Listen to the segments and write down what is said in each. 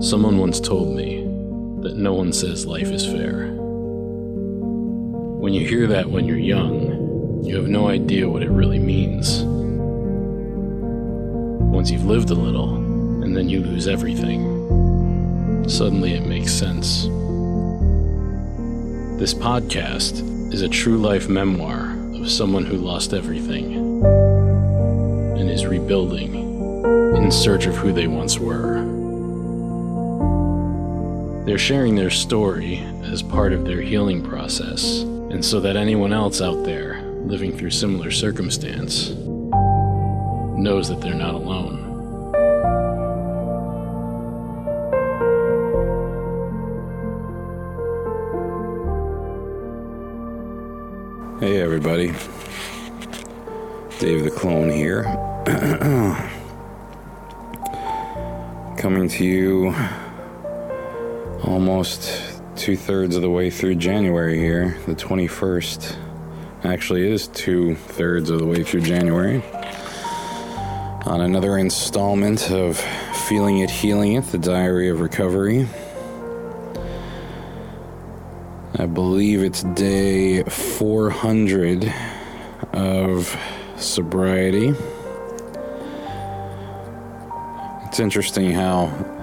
Someone once told me that no one says life is fair. When you hear that when you're young, you have no idea what it really means. Once you've lived a little, and then you lose everything, suddenly it makes sense. This podcast is a true life memoir of someone who lost everything and is rebuilding in search of who they once were. They're sharing their story as part of their healing process, and so that anyone else out there living through similar circumstance knows that they're not alone. Hey, everybody. Dave the Klone here. Coming to you almost two thirds of the way through January here, the 21st. Actually, is two thirds of the way through January. On another installment of Feeling It, Healing It, the Diary of Recovery. I believe it's day 400 of sobriety. It's interesting how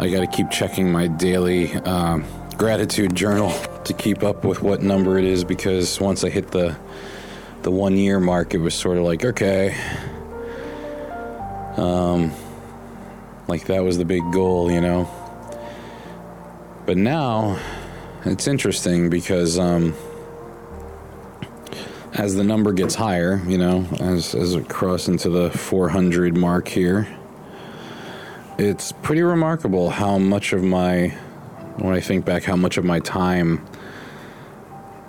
I got to keep checking my daily uh, gratitude journal to keep up with what number it is because once I hit the the one year mark, it was sort of like okay, um, like that was the big goal, you know. But now it's interesting because um, as the number gets higher, you know, as as it crosses into the 400 mark here it's pretty remarkable how much of my when I think back how much of my time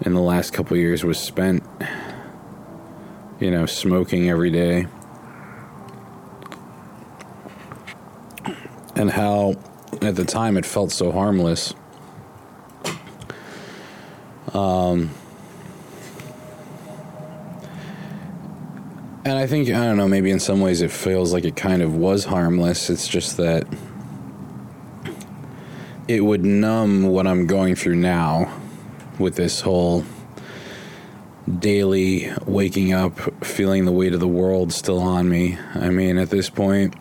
in the last couple years was spent you know smoking every day. And how at the time it felt so harmless. Um And I think, I don't know, maybe in some ways it feels like it kind of was harmless. It's just that it would numb what I'm going through now with this whole daily waking up, feeling the weight of the world still on me. I mean, at this point,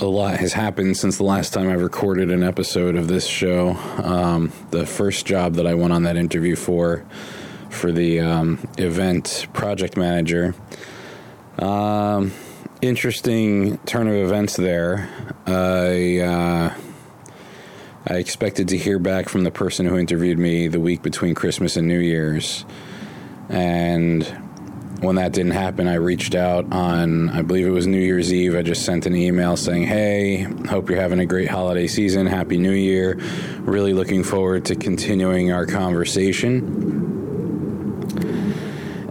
a lot has happened since the last time I recorded an episode of this show. Um, the first job that I went on that interview for for the um, event project manager. Um, interesting turn of events there. I uh, I expected to hear back from the person who interviewed me the week between Christmas and New Year's, and when that didn't happen, I reached out on, I believe it was New Year's Eve. I just sent an email saying, Hey, hope you're having a great holiday season. Happy New Year. Really looking forward to continuing our conversation.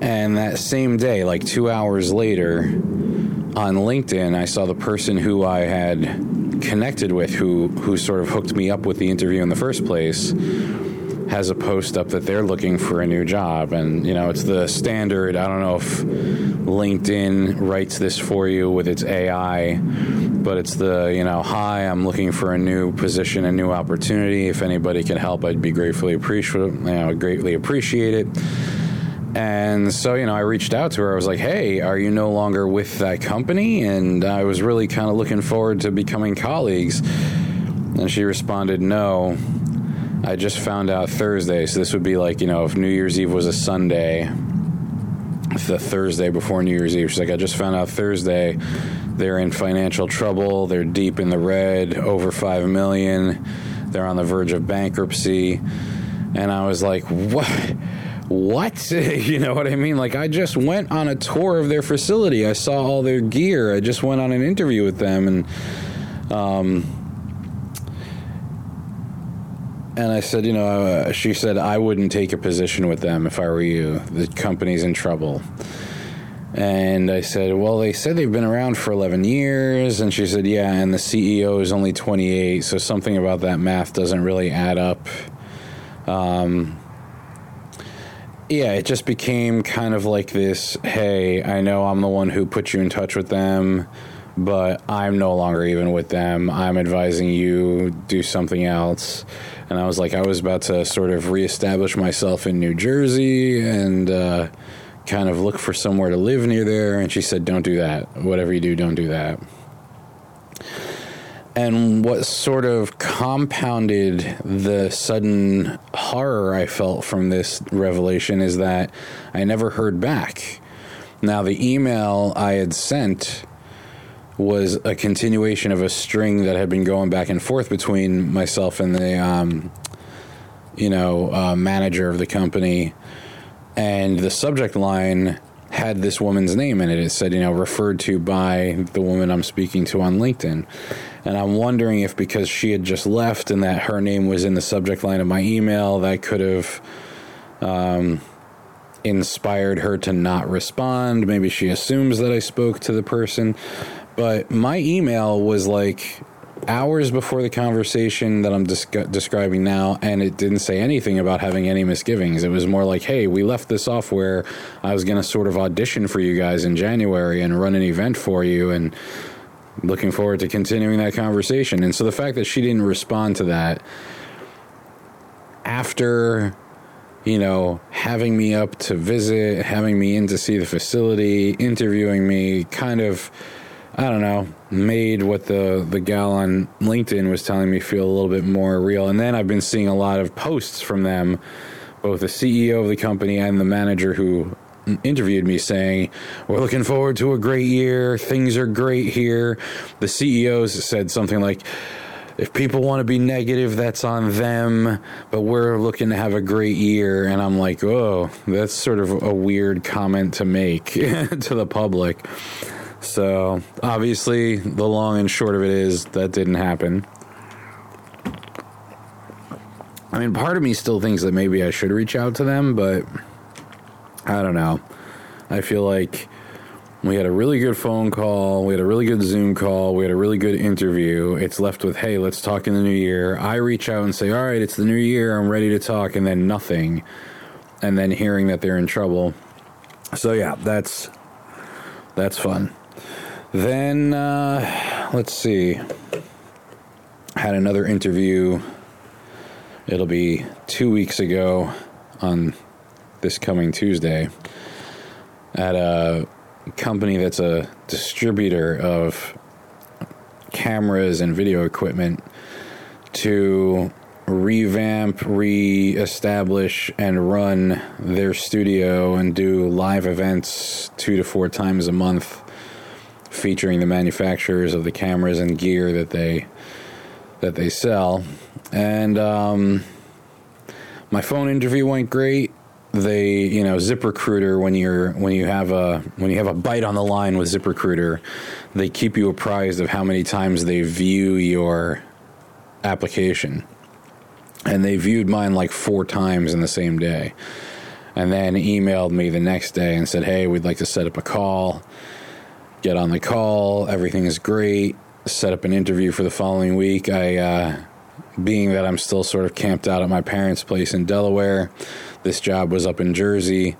And that same day, like two hours later, on LinkedIn, I saw the person who I had connected with, who who sort of hooked me up with the interview in the first place, has a post up that they're looking for a new job, and you know it's the standard. I don't know if LinkedIn writes this for you with its AI, but it's the you know, hi, I'm looking for a new position, a new opportunity. If anybody can help, I'd be gratefully appreciative. You know, greatly appreciate it. And so, you know, I reached out to her. I was like, hey, are you no longer with that company? And I was really kind of looking forward to becoming colleagues. And she responded, no. I just found out Thursday. So this would be like, you know, if New Year's Eve was a Sunday, the Thursday before New Year's Eve. She's like, I just found out Thursday they're in financial trouble. They're deep in the red, over 5 million. They're on the verge of bankruptcy. And I was like, what? What? you know what I mean? Like, I just went on a tour of their facility. I saw all their gear. I just went on an interview with them, and um, and I said, you know, uh, she said I wouldn't take a position with them if I were you. The company's in trouble. And I said, well, they said they've been around for 11 years. And she said, yeah, and the CEO is only 28. So something about that math doesn't really add up. Um, yeah, it just became kind of like this hey, I know I'm the one who put you in touch with them, but I'm no longer even with them. I'm advising you do something else. And I was like, I was about to sort of reestablish myself in New Jersey and uh, kind of look for somewhere to live near there. And she said, Don't do that. Whatever you do, don't do that. And what sort of compounded the sudden horror I felt from this revelation is that I never heard back. Now, the email I had sent was a continuation of a string that had been going back and forth between myself and the, um, you know, uh, manager of the company. And the subject line had this woman's name in it. It said, you know, referred to by the woman I'm speaking to on LinkedIn. And I'm wondering if because she had just left and that her name was in the subject line of my email, that could have um, inspired her to not respond. Maybe she assumes that I spoke to the person. But my email was like hours before the conversation that I'm describing now, and it didn't say anything about having any misgivings. It was more like, hey, we left the software. I was going to sort of audition for you guys in January and run an event for you, and looking forward to continuing that conversation. And so the fact that she didn't respond to that after you know, having me up to visit, having me in to see the facility, interviewing me, kind of I don't know, made what the the gal on LinkedIn was telling me feel a little bit more real. And then I've been seeing a lot of posts from them, both the CEO of the company and the manager who interviewed me saying, We're looking forward to a great year. Things are great here. The CEOs said something like, if people want to be negative, that's on them, but we're looking to have a great year. And I'm like, oh, that's sort of a weird comment to make to the public. So obviously, the long and short of it is that didn't happen. I mean, part of me still thinks that maybe I should reach out to them, but I don't know. I feel like we had a really good phone call, we had a really good Zoom call, we had a really good interview. It's left with, hey, let's talk in the new year. I reach out and say, all right, it's the new year, I'm ready to talk, and then nothing. And then hearing that they're in trouble. So yeah, that's that's fun. Then, uh, let's see. Had another interview. It'll be two weeks ago on this coming Tuesday at a company that's a distributor of cameras and video equipment to revamp, re-establish, and run their studio and do live events two to four times a month featuring the manufacturers of the cameras and gear that they that they sell. And um, my phone interview went great. They, you know, ZipRecruiter when you're when you have a when you have a bite on the line with ZipRecruiter, they keep you apprised of how many times they view your application. And they viewed mine like four times in the same day. And then emailed me the next day and said, "Hey, we'd like to set up a call." Get on the call. Everything is great. Set up an interview for the following week. I, uh, being that I'm still sort of camped out at my parents' place in Delaware, this job was up in Jersey.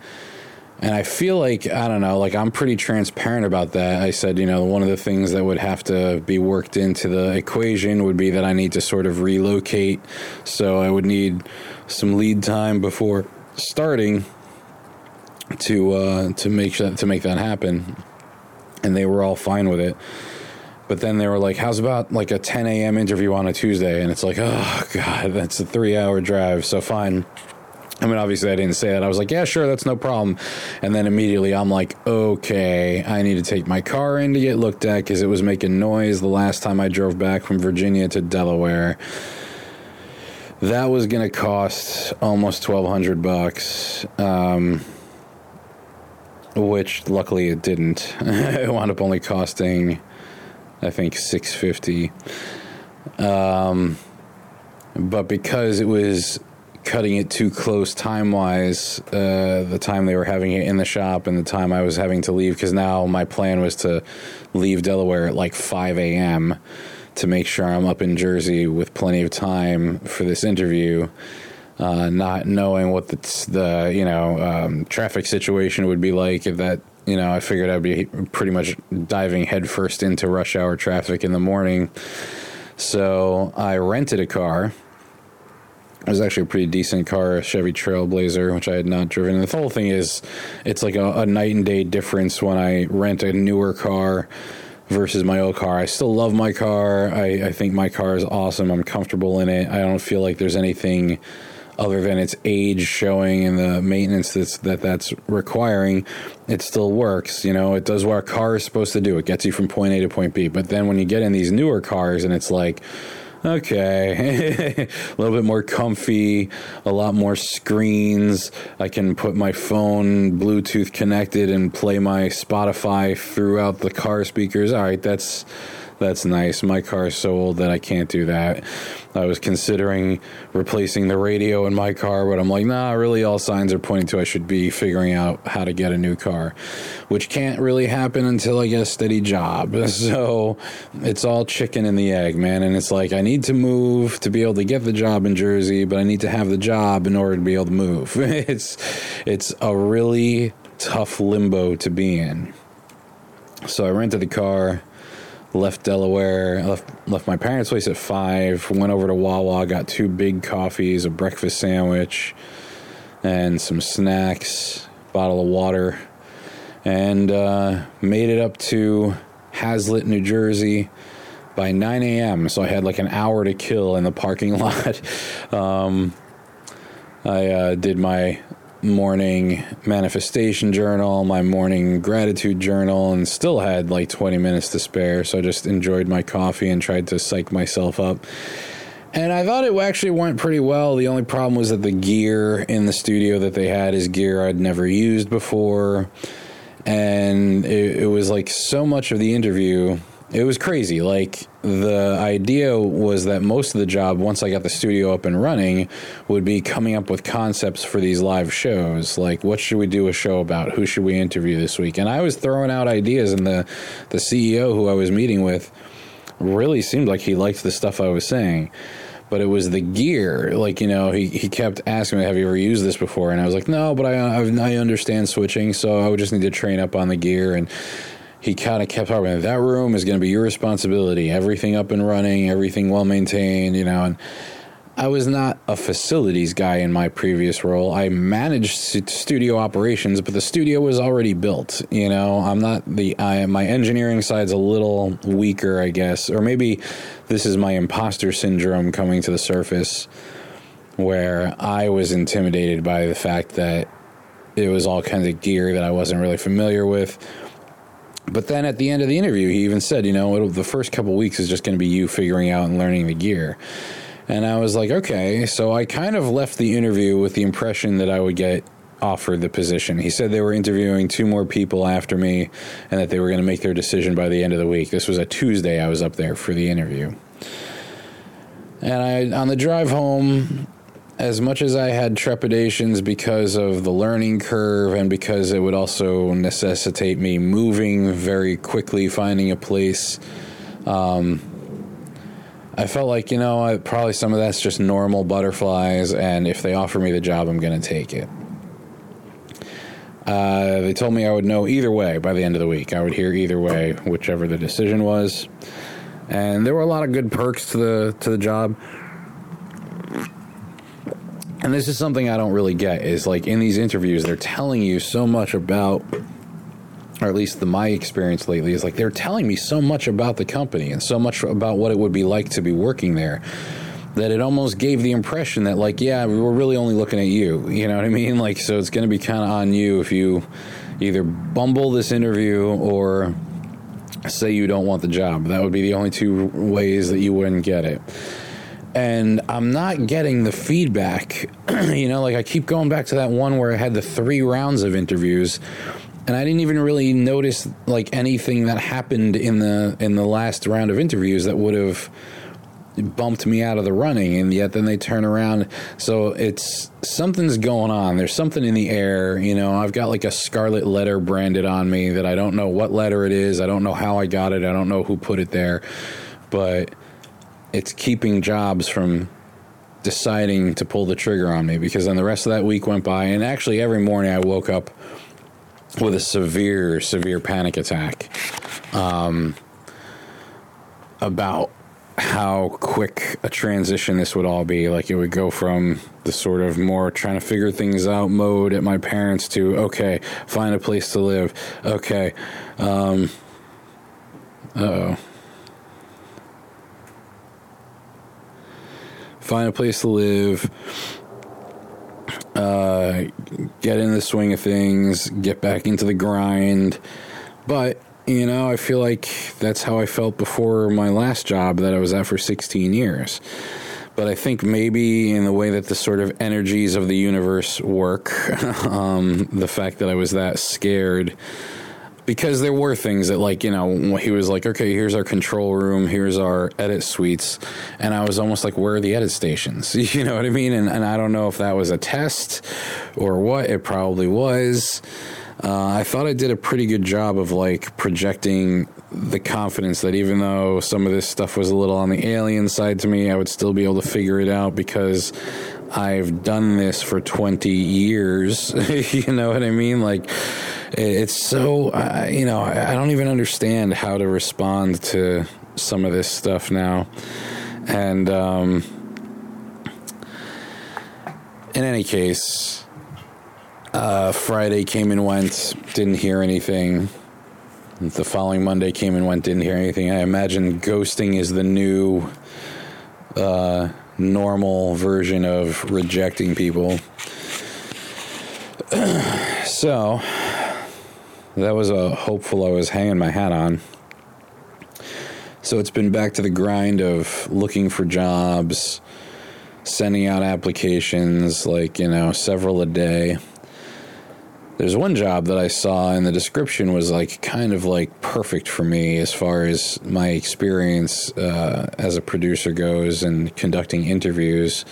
And I feel like, I don't know, like I'm pretty transparent about that. I said, you know, one of the things that would have to be worked into the equation would be that I need to sort of relocate. So I would need some lead time before starting to uh, to make that to make that happen and they were all fine with it. But then they were like, "How's about like a 10 a.m. interview on a Tuesday?" And it's like, "Oh God, that's a three-hour drive." So fine. I mean, obviously, I didn't say that. I was like, "Yeah, sure, that's no problem." And then immediately, I'm like, "Okay, I need to take my car in to get looked at because it was making noise the last time I drove back from Virginia to Delaware." That was going to cost almost 1,200 bucks. Um, which luckily it didn't. it wound up only costing, I think, six fifty. Um, but because it was cutting it too close time wise, uh, the time they were having it in the shop and the time I was having to leave, because now my plan was to leave Delaware at like five a.m. to make sure I'm up in Jersey with plenty of time for this interview uh, not knowing what the, the you know um, traffic situation would be like if that you know, I figured I'd be pretty much diving headfirst into rush hour traffic in the morning. So I rented a car. It was actually a pretty decent car, a Chevy Trailblazer, which I had not driven. And the whole thing is, it's like a, a night and day difference when I rent a newer car versus my old car. I still love my car. I, I think my car is awesome. I'm comfortable in it. I don't feel like there's anything other than its age showing and the maintenance that's, that that's requiring, it still works. You know, it does what a car is supposed to do. It gets you from point A to point B. But then when you get in these newer cars and it's like, okay, a little bit more comfy, a lot more screens. I can put my phone Bluetooth connected and play my Spotify throughout the car speakers. All right, that's that's nice. My car is so old that I can't do that. I was considering replacing the radio in my car, but I'm like, nah, really all signs are pointing to I should be figuring out how to get a new car, which can't really happen until I get a steady job. So it's all chicken and the egg, man. And it's like, I need to move to be able to get the job in Jersey, but I need to have the job in order to be able to move. it's, it's a really tough limbo to be in. So I rented the car left Delaware, left left my parents' place at five. Went over to Wawa, got two big coffees, a breakfast sandwich, and some snacks, bottle of water, and uh, made it up to Hazlet, New Jersey by 9 a.m. So I had like an hour to kill in the parking lot. um, I uh, did my morning manifestation journal, my morning gratitude journal, and still had like 20 minutes to spare. So I just enjoyed my coffee and tried to psych myself up. And I thought it actually went pretty well. The only problem was that the gear in the studio that they had is gear I'd never used before. And it, it was like so much of the interview it was crazy. Like the idea was that most of the job, once I got the studio up and running, would be coming up with concepts for these live shows. Like, what should we do a show about? Who should we interview this week? And I was throwing out ideas, and the the CEO who I was meeting with really seemed like he liked the stuff I was saying. But it was the gear, like you know, he, he kept asking me, "Have you ever used this before?" And I was like, "No, but I I, I understand switching, so I would just need to train up on the gear." And he kind of kept talking that room is going to be your responsibility. Everything up and running everything well maintained you know and i was not a facilities guy in my previous role. I managed studio operations but the studio was already built you know? I'm not the I, my engineering side's a little weaker i guess or maybe this is my imposter syndrome coming to the surface where i was intimidated by the fact that it was all kinds of gear that i wasn't really familiar with but then at the end of the interview, he even said, you know, the first couple weeks is just going to be you figuring out and learning the gear. And I was like, okay. So I kind of left the interview with the impression that I would get offered the position. He said they were interviewing two more people after me and that they were going to make their decision by the end of the week. This was a Tuesday I was up there for the interview. And I on the drive home, as much as I had trepidations because of the learning curve and because it would also necessitate me moving very quickly, finding a place, um, I felt like, you know, I, probably some of that's just normal butterflies, and if they offer me the job, I'm going to take it. Uh, they told me I would know either way by the end of the week. I would hear either way, whichever the decision was. And there were a lot of good perks to the to the job and this is something I don't really get is like in these interviews they're telling you so much about or at least the my experience lately is like they're telling me so much about the company and so much about what it would be like to be working there that it almost gave the impression that like yeah we're really only looking at you. You know what i mean? Like so it's going to be kind of on you if you either bumble this interview or say you don't want the job. That would be the only two ways that you wouldn't get it and I'm not getting the feedback. you know, like I keep going back to that one where I had the three rounds of interviews and I didn't even really notice like anything that happened in the in the last round of interviews that would have bumped me out of the running and yet then they turn around. So it's something's going on. There's something in the air you know. I've got like a scarlet letter branded on me that i don't know what letter it is. I don't know how i got it. I don't know who put it there. But it's keeping jobs from deciding to pull the trigger on me because then the rest of that week went by and actually every morning I woke up with a severe, severe panic attack um, about how quick a transition this would all be. Like it would go from the sort of more trying to figure things out mode at my parents to okay, find a place to live. Okay, um, oh. Find a place to live. Uh, get in the swing of things. Get back into the grind. But you know, I feel like that's how I felt before my last job that I was at for 16 years. But I think maybe in the way that the sort of energies of the universe work, um, the fact that I was that scared, because there were things that, like, you know, he was like, okay, here's our control room, here's our edit suites. And I was almost like, where are the edit stations? You know what I mean? And, and I don't know if that was a test or what, it probably was. Uh, I thought I did a pretty good job of like projecting the confidence that even though some of this stuff was a little on the alien side to me, I would still be able to figure it out because I've done this for 20 years. you know what I mean? Like, it's so, you know, I don't even understand how to respond to some of this stuff now. And, um, in any case, uh, Friday came and went, didn't hear anything. The following Monday came and went, didn't hear anything. I imagine ghosting is the new uh, normal version of rejecting people. so, that was a hopeful I was hanging my hat on. So, it's been back to the grind of looking for jobs, sending out applications, like, you know, several a day there's one job that I saw and the description was like kind of like perfect for me as far as my experience uh, as a producer goes and conducting interviews.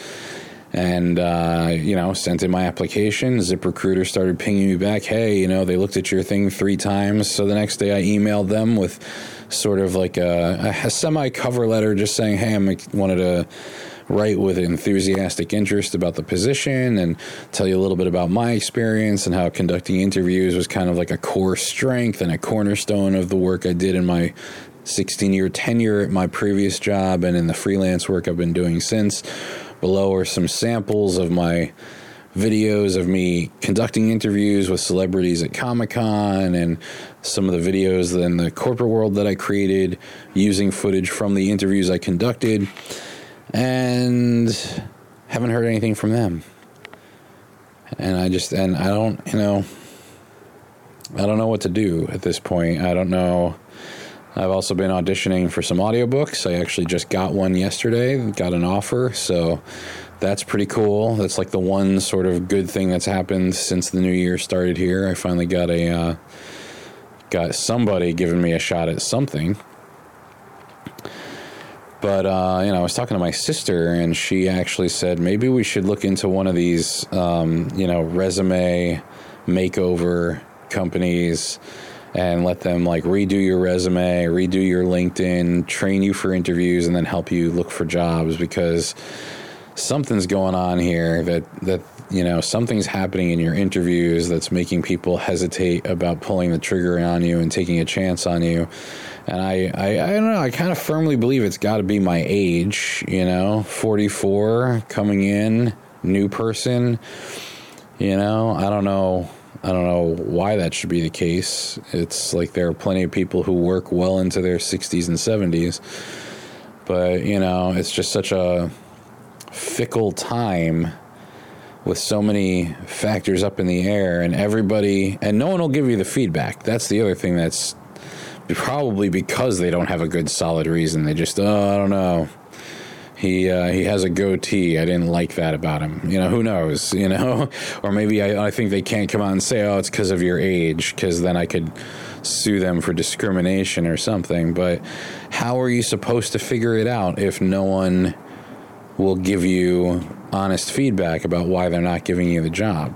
And, uh, you know, sent in my application. ZipRecruiter started pinging me back, hey, you know, they looked at your thing three times. So the next day I emailed them with sort of like a, a semi cover letter just saying, hey, I wanted to write with enthusiastic interest about the position and tell you a little bit about my experience and how conducting interviews was kind of like a core strength and a cornerstone of the work I did in my 16 year tenure at my previous job and in the freelance work I've been doing since. Below are some samples of my videos of me conducting interviews with celebrities at Comic Con and some of the videos in the corporate world that I created using footage from the interviews I conducted and haven't heard anything from them. And I just and I don't, you know, I don't know what to do at this point. I don't know. I've also been auditioning for some audiobooks. I actually just got one yesterday, got an offer, so that's pretty cool. That's like the one sort of good thing that's happened since the new year started here. I finally got a uh, got somebody giving me a shot at something. But uh, you know, I was talking to my sister, and she actually said maybe we should look into one of these, um, you know, resume makeover companies, and let them like redo your resume, redo your LinkedIn, train you for interviews, and then help you look for jobs because something's going on here that that you know something's happening in your interviews that's making people hesitate about pulling the trigger on you and taking a chance on you and I, I, I don't know. I kind of firmly believe it's got to be my age. You know, forty four coming in, new person. You know, I don't know. I don't know why that should be the case. It's like there are plenty of people who work well into their 60s and 70s. But, you know, it's just such a fickle time with so many factors up in the air and everybody and no one will give you the feedback. That's the other thing that's probably because they don't have a good solid reason. They just, oh, I don't know. He uh, he has a goatee. I didn't like that about him. You know, who knows? You know, or maybe I, I think they can't come out and say, oh, it's because of your age, because then I could sue them for discrimination or something. But how are you supposed to figure it out if no one will give you honest feedback about why they're not giving you the job?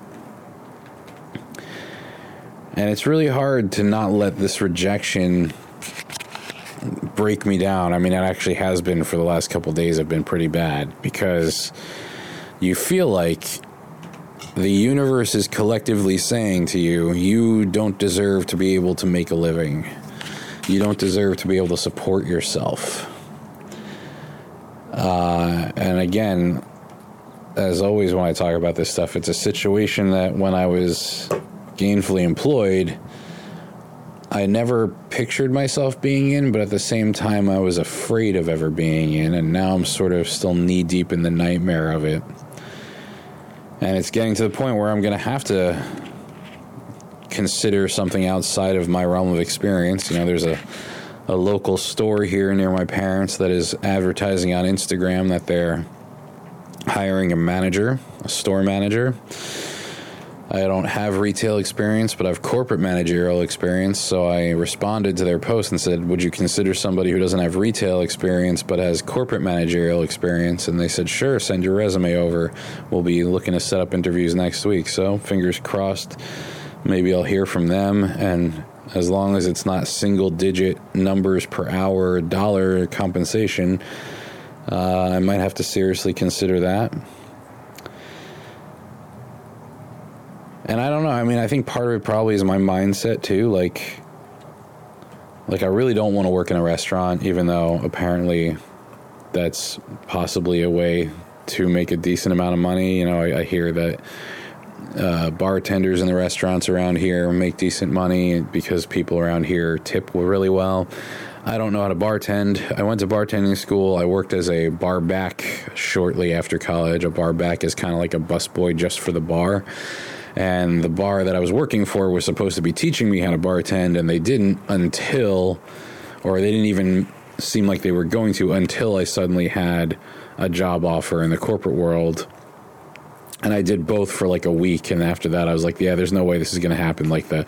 And it's really hard to not let this rejection break me down. I mean, it actually has been for the last couple days, I've been pretty bad because you feel like the universe is collectively saying to you, you don't deserve to be able to make a living. You don't deserve to be able to support yourself. Uh, and again, as always, when I talk about this stuff, it's a situation that when I was gainfully employed, I never pictured myself being in, but at the same time, I was afraid of ever being in, and now I'm sort of still knee deep in the nightmare of it. And it's getting to the point where I'm going to have to consider something outside of my realm of experience. You know, there's a, a local store here near my parents that is advertising on Instagram that they're hiring a manager, a store manager I don't have retail experience, but I have corporate managerial experience. So I responded to their post and said, Would you consider somebody who doesn't have retail experience but has corporate managerial experience? And they said, Sure, send your resume over. We'll be looking to set up interviews next week. So fingers crossed, maybe I'll hear from them. And as long as it's not single digit numbers per hour, dollar compensation, uh, I might have to seriously consider that. And I don't know. I mean, I think part of it probably is my mindset too. Like, like I really don't want to work in a restaurant, even though apparently that's possibly a way to make a decent amount of money. You know, I, I hear that uh, bartenders in the restaurants around here make decent money because people around here tip really well. I don't know how to bartend. I went to bartending school. I worked as a bar back shortly after college. A bar back is kind of like a busboy just for the bar and the bar that I was working for was supposed to be teaching me how to bartend, and they didn't until, or they didn't even seem like they were going to until I suddenly had a job offer in the corporate world. And I did both for like a week, and after that, I was like, "Yeah, there's no way this is going to happen." Like the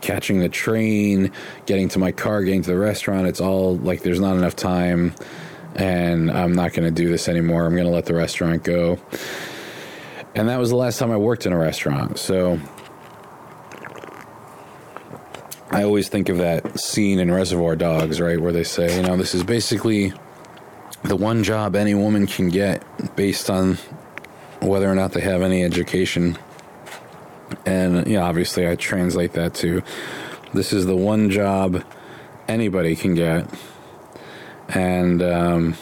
catching the train, getting to my car, getting to the restaurant, it's all like there's not enough time, and I'm not going to do this anymore. I'm going to let the restaurant go. And that was the last time I worked in a restaurant. So I always think of that scene in Reservoir Dogs, right, where they say, you know, this is basically the one job any woman can get based on whether or not they have any education. And, you know, obviously I translate that to this is the one job anybody can get. And, um,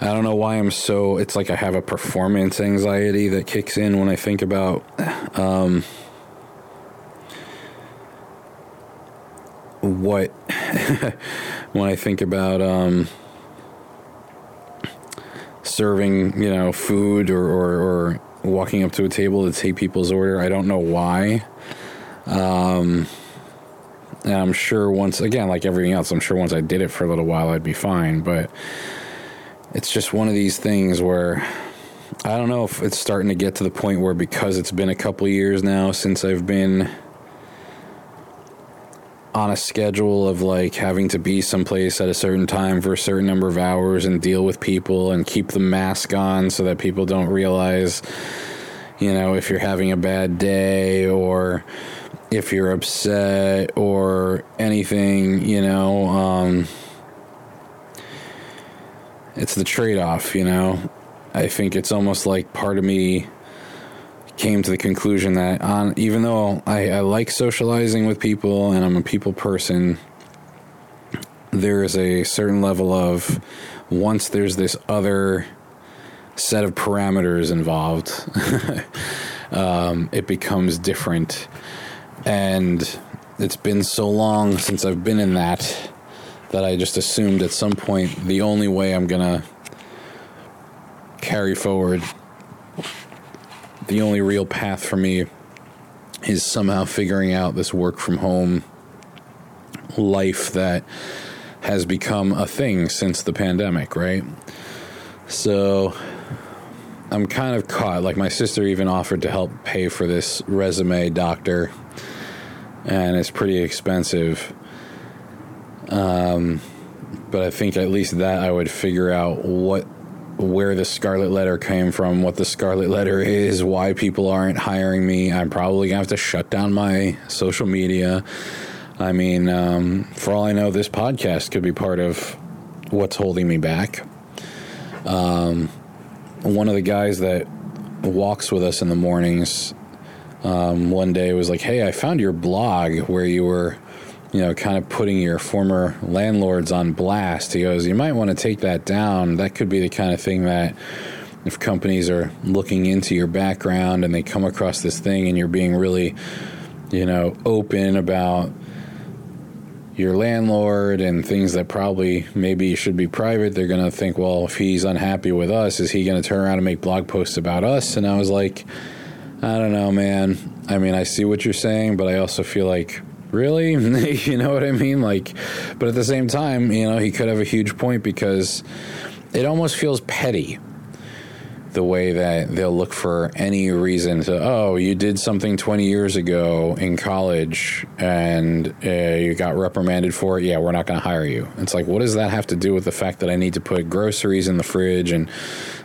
I don't know why I'm so. It's like I have a performance anxiety that kicks in when I think about. Um, what when I think about um, serving, you know, food or, or, or, walking up to a table to take people's order. I don't know why. Um, and I'm sure once again, like everything else, I'm sure once I did it for a little while, I'd be fine. But it's just one of these things where I don't know if it's starting to get to the point where because it's been a couple years now since I've been on a schedule of like having to be someplace at a certain time for a certain number of hours and deal with people and keep the mask on so that people don't realize you know if you're having a bad day or if you're upset or anything you know um it's the trade off, you know. I think it's almost like part of me came to the conclusion that on even though I, I like socializing with people and I'm a people person, there is a certain level of once there's this other set of parameters involved, um, it becomes different. And it's been so long since I've been in that that I just assumed at some point the only way I'm to carry forward, the only real path for me is somehow figuring out this work from home life that has become a thing since the pandemic, right? So I'm kind of caught. Like, my sister even offered to help pay for this resume doctor, and it's pretty expensive. Um, but I think at least that I would figure out what where the scarlet letter came from, what the scarlet letter is, why people aren't hiring me. I'm probably gonna have to shut down my social media. I mean, um, for all I know, this podcast could be part of what's holding me back. Um, one of the guys that walks with us in the mornings um, one day was like, "Hey, I found your blog where you were." You know, kind of putting your former landlords on blast. He goes, You might want to take that down. That could be the kind of thing that if companies are looking into your background and they come across this thing and you're being really, you know, open about your landlord and things that probably maybe should be private, they're going to think, well, if he's unhappy with us, is he going to turn around and make blog posts about us? And I was like, I don't know, man. I mean, I see what you're saying, but I also feel like, really? you know what I mean? Like, but at the same time, you know, he could have a huge point because it almost feels petty the way that they'll look for any reason to, oh, you did something 20 years ago in college and uh, you got reprimanded for it. Yeah, we're not going to hire you. It's like, what does that have to do with the fact that I need to put groceries in the fridge and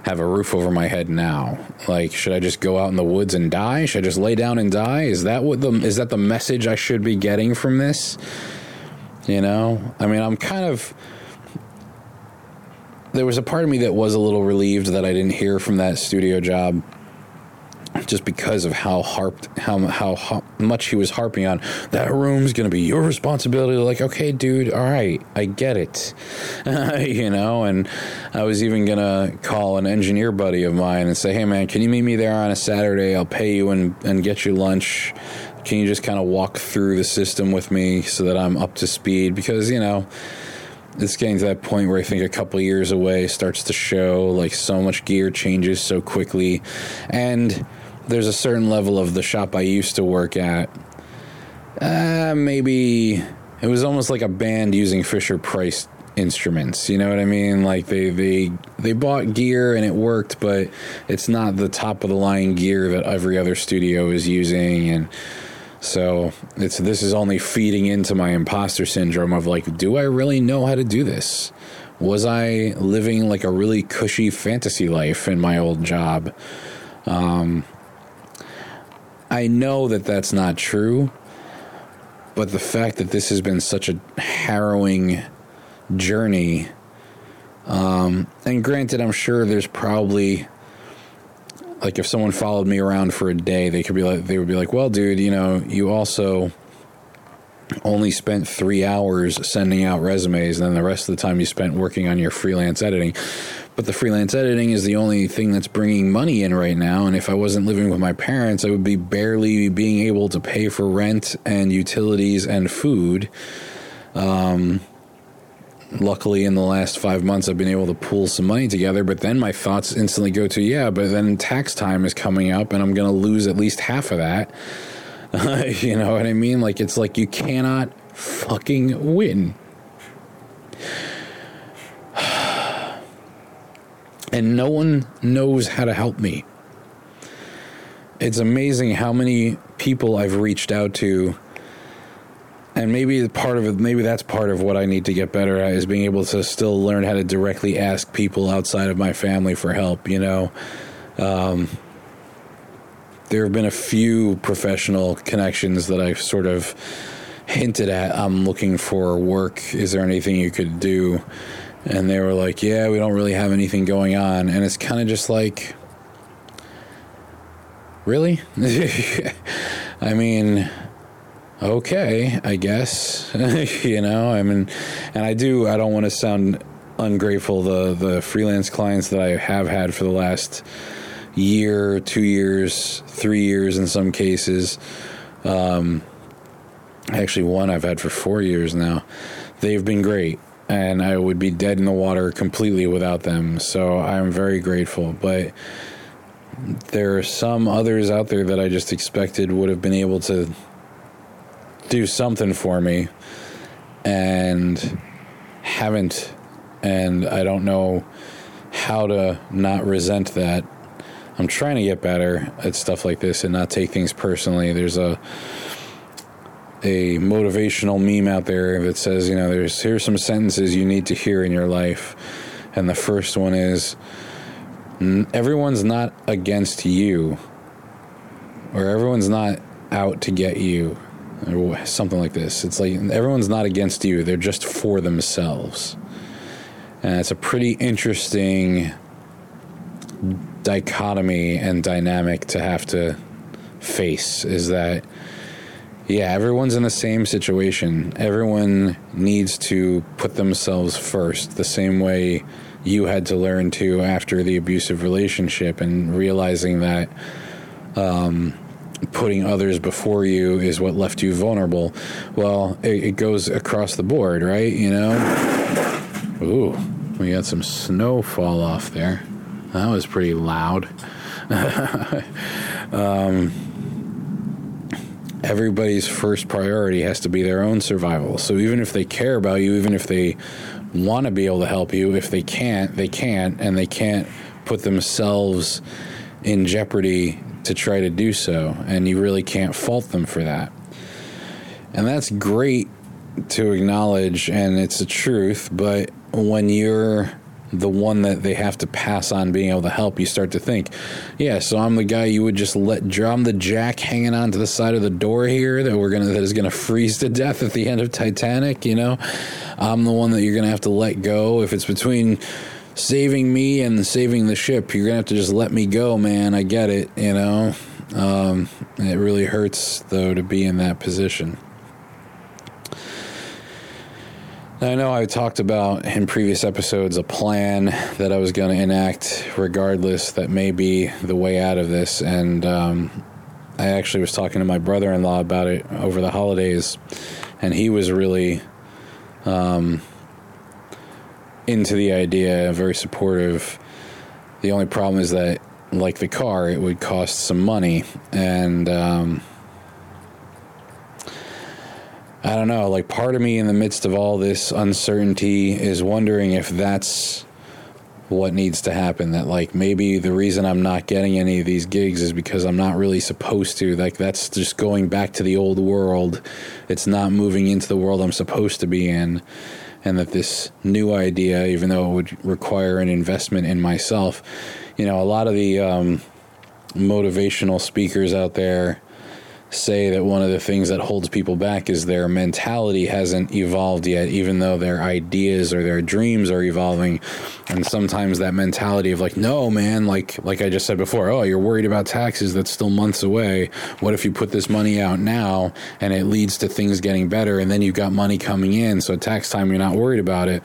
have a roof over my head now? Like, should I just go out in the woods and die? Should I just lay down and die? Is that what the is that the message I should be getting from this? You know, I mean, I'm kind of there was a part of me that was a little relieved that I didn't hear from that studio job just because of how harped how how, how much he was harping on that room's going to be your responsibility. Like okay dude all right i get it. You know and i was even going to call an engineer buddy of mine and say hey man can you meet me there on a saturday? I'll pay you and and get you lunch. Can you just kind of walk through the system with me so that i'm up to speed? Because you know it's getting to that point where I think a couple years away starts to show like so much gear changes so quickly. And there's a certain level of the shop I used to work at. Uh, maybe it was almost like a band using Fisher Price instruments. You know what I mean? Like they they they bought gear and it worked, but it's not the top of the line gear that every other studio is using and so it's this is only feeding into my imposter syndrome of like, do I really know how to do this? Was I living like a really cushy fantasy life in my old job? Um, I know that that's not true, but the fact that this has been such a harrowing journey, um, and granted, I'm sure there's probably like if someone followed me around for a day, they could be like, they would be like, well, dude, you know, you also only spent three hours sending out resumes, and then the rest of the time you spent working on your freelance editing. But the freelance editing is the only thing that's bringing money in right now. And if I wasn't living with my parents, I would be barely being able to pay for rent and utilities and food. Um, luckily in the last five months i've been able to pull some money together but then my thoughts instantly go to yeah but then tax time is coming up and i'm going to lose at least half of that. You know what i mean? Like it's like you cannot fucking win. And no one knows how to help me. It's amazing how many people i've reached out to and maybe part of it maybe that's part of what i need to get better at is being able to still learn how to directly ask people outside of my family for help you know? Um, there have been a few professional connections that i've sort of hinted at. I'm looking for work. Is there anything you could do? And they were like yeah we don't really have anything going on. And it's kind of just like really? I mean okay, I guess. you know, I mean, and I do. I don't want to sound ungrateful. The the freelance clients that I have had for the last year, two years, three years in some cases. Um, actually, one I've had for four years now. They've been great, and I would be dead in the water completely without them. So I'm very grateful, but. There are some others out there that I just expected would have been able to do something for me and haven't and I don't know how to not resent that. I'm trying to get better at stuff like this and not take things personally. There's a a motivational meme out there that says, you know, there's here's some sentences you need to hear in your life. And the first one is everyone's not against you or everyone's not out to get you or something like this. It's like everyone's not against you, they're just for themselves. And it's a pretty interesting dichotomy and dynamic to have to face is that yeah, everyone's in the same situation. Everyone needs to put themselves first, the same way you had to learn to after the abusive relationship and realizing that um, putting others before you is what left you vulnerable. Well, it, it goes across the board, right? You know? Ooh, we got some snow fall off there. That was pretty loud. um, everybody's first priority has to be their own survival. So even if they care about you, even if they want to be able to help you, if they can't, they can't, and they can't put themselves in jeopardy to try to do so. And you really can't fault them for that. And that's great to acknowledge, and it's the truth, but when you're the one that they have to pass on being able to help, you start to think, yeah, so I'm the guy you would just let drum the jack hanging onto the side of the door here that we're gonna that is gonna freeze to death at the end of Titanic, you know? I'm the one that you're gonna have to let go. If it's between saving me and saving the ship, you're gonna have to just let me go, man. I get it, you know. Um, it really hurts though to be in that position. I know I talked about in previous episodes a plan that I was going to enact, regardless, that may be the way out of this. And um, I actually was talking to my brother in law about it over the holidays, and he was really um, into the idea, very supportive. The only problem is that, like the car, it would cost some money. And. Um, I don't know, like part of me in the midst of all this uncertainty is wondering if that's what needs to happen that like maybe the reason I'm not getting any of these gigs is because I'm not really supposed to like that's just going back to the old world it's not moving into the world I'm supposed to be in and that this new idea even though it would require an investment in myself you know a lot of the um, motivational speakers out there say that one of the things that holds people back is their mentality hasn't evolved yet, even though their ideas or their dreams are evolving. And sometimes that mentality of like, no, man, like like I just said before, oh, you're worried about taxes. That's still months away. What if you put this money out now and it leads to things getting better, and then you've got money coming in, so tax time you're not worried about it.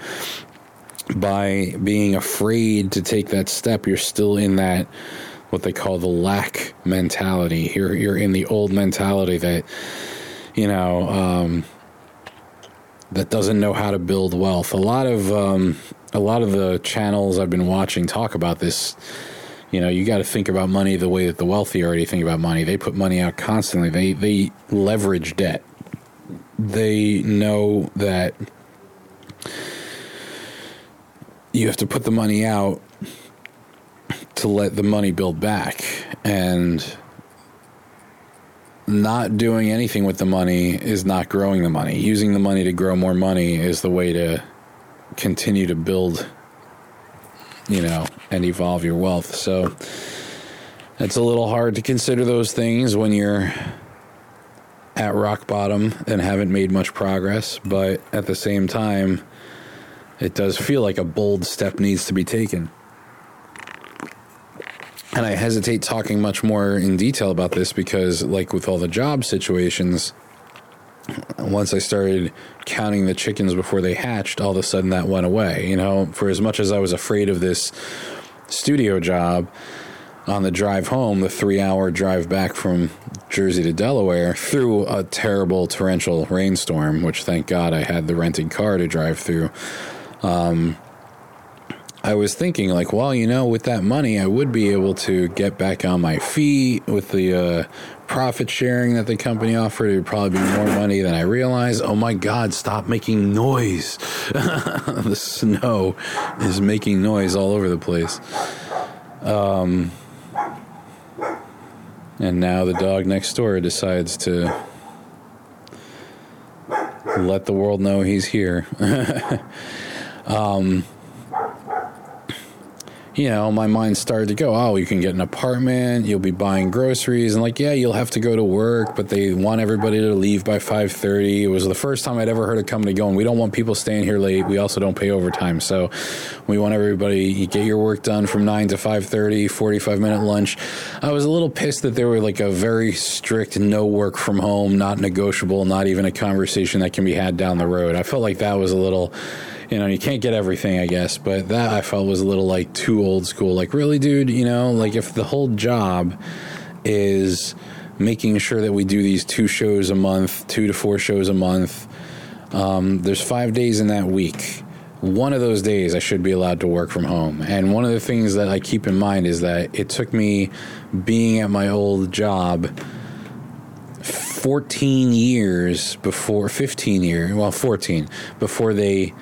By being afraid to take that step, you're still in that what they call the lack mentality. You're you're in the old mentality that you know um, that doesn't know how to build wealth. A lot of um, a lot of the channels I've been watching talk about this. You know, you got to think about money the way that the wealthy already think about money. They put money out constantly. They they leverage debt. They know that you have to put the money out to let the money build back and not doing anything with the money is not growing the money. Using the money to grow more money is the way to continue to build, you know, and evolve your wealth. So it's a little hard to consider those things when you're at rock bottom and haven't made much progress, but at the same time, it does feel like a bold step needs to be taken and I hesitate talking much more in detail about this because, like with all the job situations, once I started counting the chickens before they hatched, all of a sudden that went away. You know, for as much as I was afraid of this studio job, on the drive home, the three hour drive back from Jersey to Delaware, through a terrible torrential rainstorm, which thank God I had the rented car to drive through. Um, I was thinking, like, well, you know, with that money, I would be able to get back on my feet with the uh, profit sharing that the company offered. It would probably be more money than I realized. Oh my God, stop making noise. the snow is making noise all over the place. Um, and now the dog next door decides to let the world know he's here. um, you know, my mind started to go, oh, you can get an apartment, you'll be buying groceries, and like, yeah, you'll have to go to work, but they want everybody to leave by five thirty. It was the first time I'd ever heard a company going, we don't want people staying here late. We also don't pay overtime, so we want everybody get your work done from nine to 5.30, 45 minute lunch. I was a little pissed that there were like a very strict no work from home, not negotiable, not even a conversation that can be had down the road. I felt like that was a little you know, you can't get everything, I guess, but that I felt was a little like too old school. Like, really, dude, you know, like if the whole job is making sure that we do these two shows a month, two to four shows a month, um, there's five days in that week. One of those days I should be allowed to work from home. And one of the things that I keep in mind is that it took me being at my old job 14 years before 15 years, well, 14 before they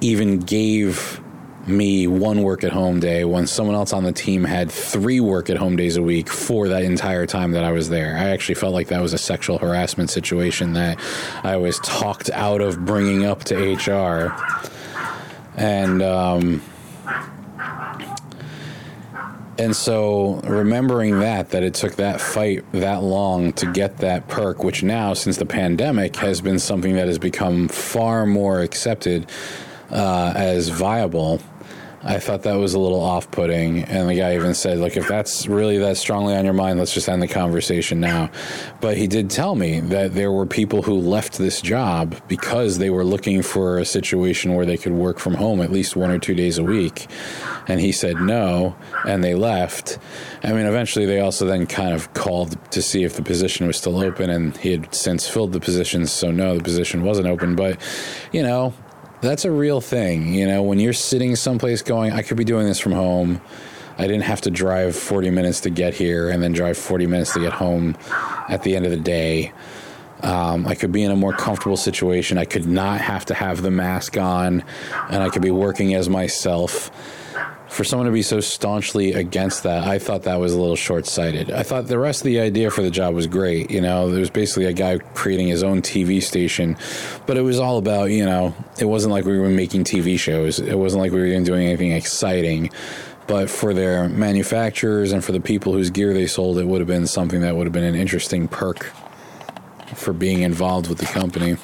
even gave me one work at home day when someone else on the team had three work at home days a week for that entire time that I was there. I actually felt like that was a sexual harassment situation that I was talked out of bringing up to HR. And, um, and so remembering that that it took that fight that long to get that perk which now since the pandemic has been something that has become far more accepted uh, as viable. I thought that was a little off putting. And the guy even said, Look, if that's really that strongly on your mind, let's just end the conversation now. But he did tell me that there were people who left this job because they were looking for a situation where they could work from home at least one or two days a week. And he said no, and they left. I mean, eventually they also then kind of called to see if the position was still open, and he had since filled the position, so no, the position wasn't open. But, you know, that's a real thing. You know, when you're sitting someplace going, I could be doing this from home. I didn't have to drive 40 minutes to get here and then drive 40 minutes to get home at the end of the day. Um, I could be in a more comfortable situation. I could not have to have the mask on and I could be working as myself for someone to be so staunchly against that, I thought that was a little short sighted. I thought the rest of the idea for the job was great. You know, there was basically a guy creating his own TV station, but it was all about, you know, it wasn't like we were making TV shows, it wasn't like we were even doing anything exciting. But for their manufacturers and for the people whose gear they sold, it would have been something that would have been an interesting perk for being involved with the company.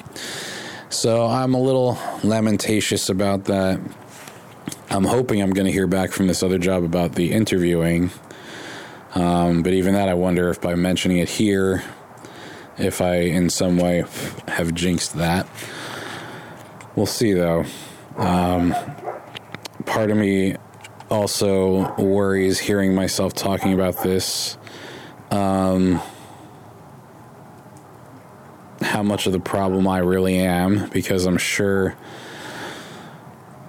So I'm a little lamentatious about that. I'm hoping I'm going to hear back from this other job about the interviewing. Um, but even that, I wonder if by mentioning it here, if I in some way have jinxed that. We'll see though. Um, part of me also worries hearing myself talking about this. Um, how much of the problem I really am, because I'm sure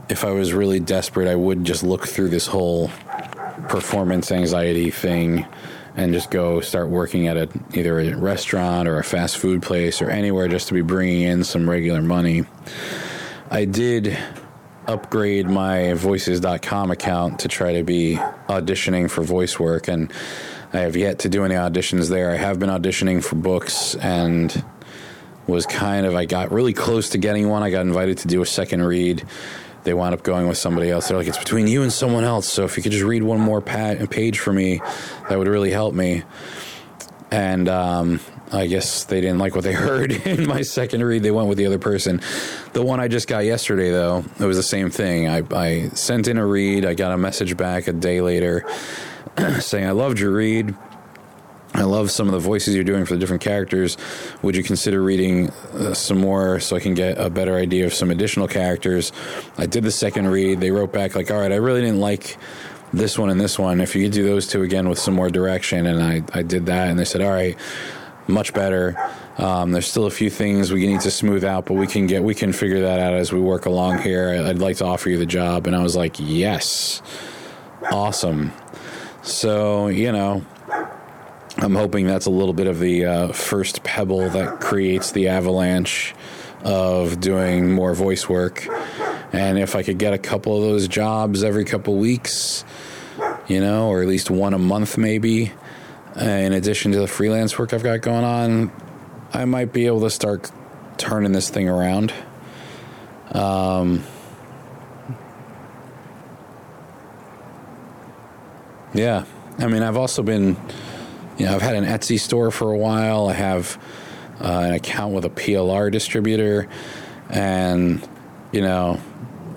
if I was really desperate, I would just look through this whole performance anxiety thing and just go start working at a, either a restaurant or a fast food place or anywhere just to be bringing in some regular money. I did upgrade my voices.com account to try to be auditioning for voice work and I have yet to do any auditions there. I have been auditioning for books and was kind of I got really close to getting one. I got invited to do a second read they wound up going with somebody else. They're like, it's between you and someone else. So if you could just read one more page for me, that would really help me. And um, I guess they didn't like what they heard in my second read. They went with the other person. The one I just got yesterday, though, it was the same thing. I, I sent in a read. I got a message back a day later saying, I loved your read. I love some of the voices you're doing for the different characters. Would you consider reading uh, some more so I can get a better idea of some additional characters? I did the second read. They wrote back like, "All right, I really didn't like this one and this one. If you could do those two again with some more direction." And I I did that, and they said, "All right, much better." Um, there's still a few things we need to smooth out, but we can get we can figure that out as we work along here. I'd like to offer you the job, and I was like, "Yes, awesome." So you know, I'm hoping that's a little bit of the uh, first pebble that creates the avalanche of doing more voice work. And if I could get a couple of those jobs every couple weeks, you know, or at least one a month maybe, in addition to the freelance work I've got going on, I might be able to start turning this thing around. Um, Yeah. I mean, I've also been, you know, I've had an Etsy store for a while. I have uh, an account with a PLR distributor and, you know,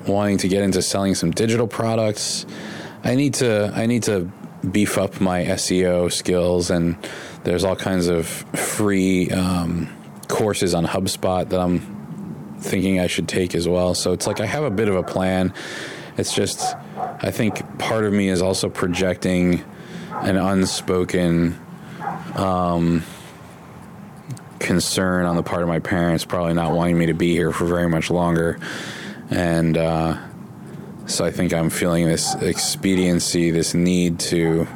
wanting to get into selling some digital products. I need to, I need to beef up my SEO skills and there's all kinds of free um, courses on HubSpot that I'm thinking I should take as well. So it's like I have a bit of a plan. It's just, I think part of me is also projecting an unspoken um, concern on the part of my parents, probably not wanting me to be here for very much longer. And uh, so I think I'm feeling this expediency, this need to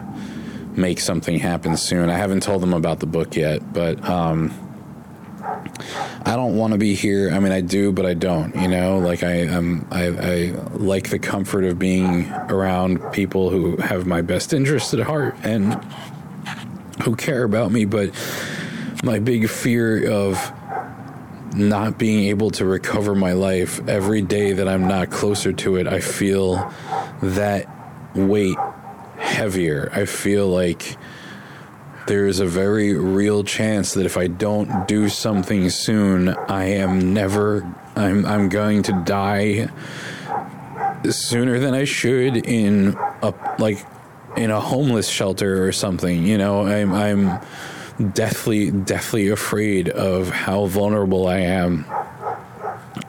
make something happen soon. I haven't told them about the book yet, but um, I don't want to be here. I mean, I do, but I don't. You know, like I, um, I, I like the comfort of being around people who have my best interest at heart and who care about me. But my big fear of not being able to recover my life every day that I'm not closer to it, I feel that weight heavier. I feel like there is a very real chance that if I don't do something soon, I am never I'm I'm going to die sooner than I should in a like in a homeless shelter or something. You know, I'm I'm deathly deathly afraid of how vulnerable I am.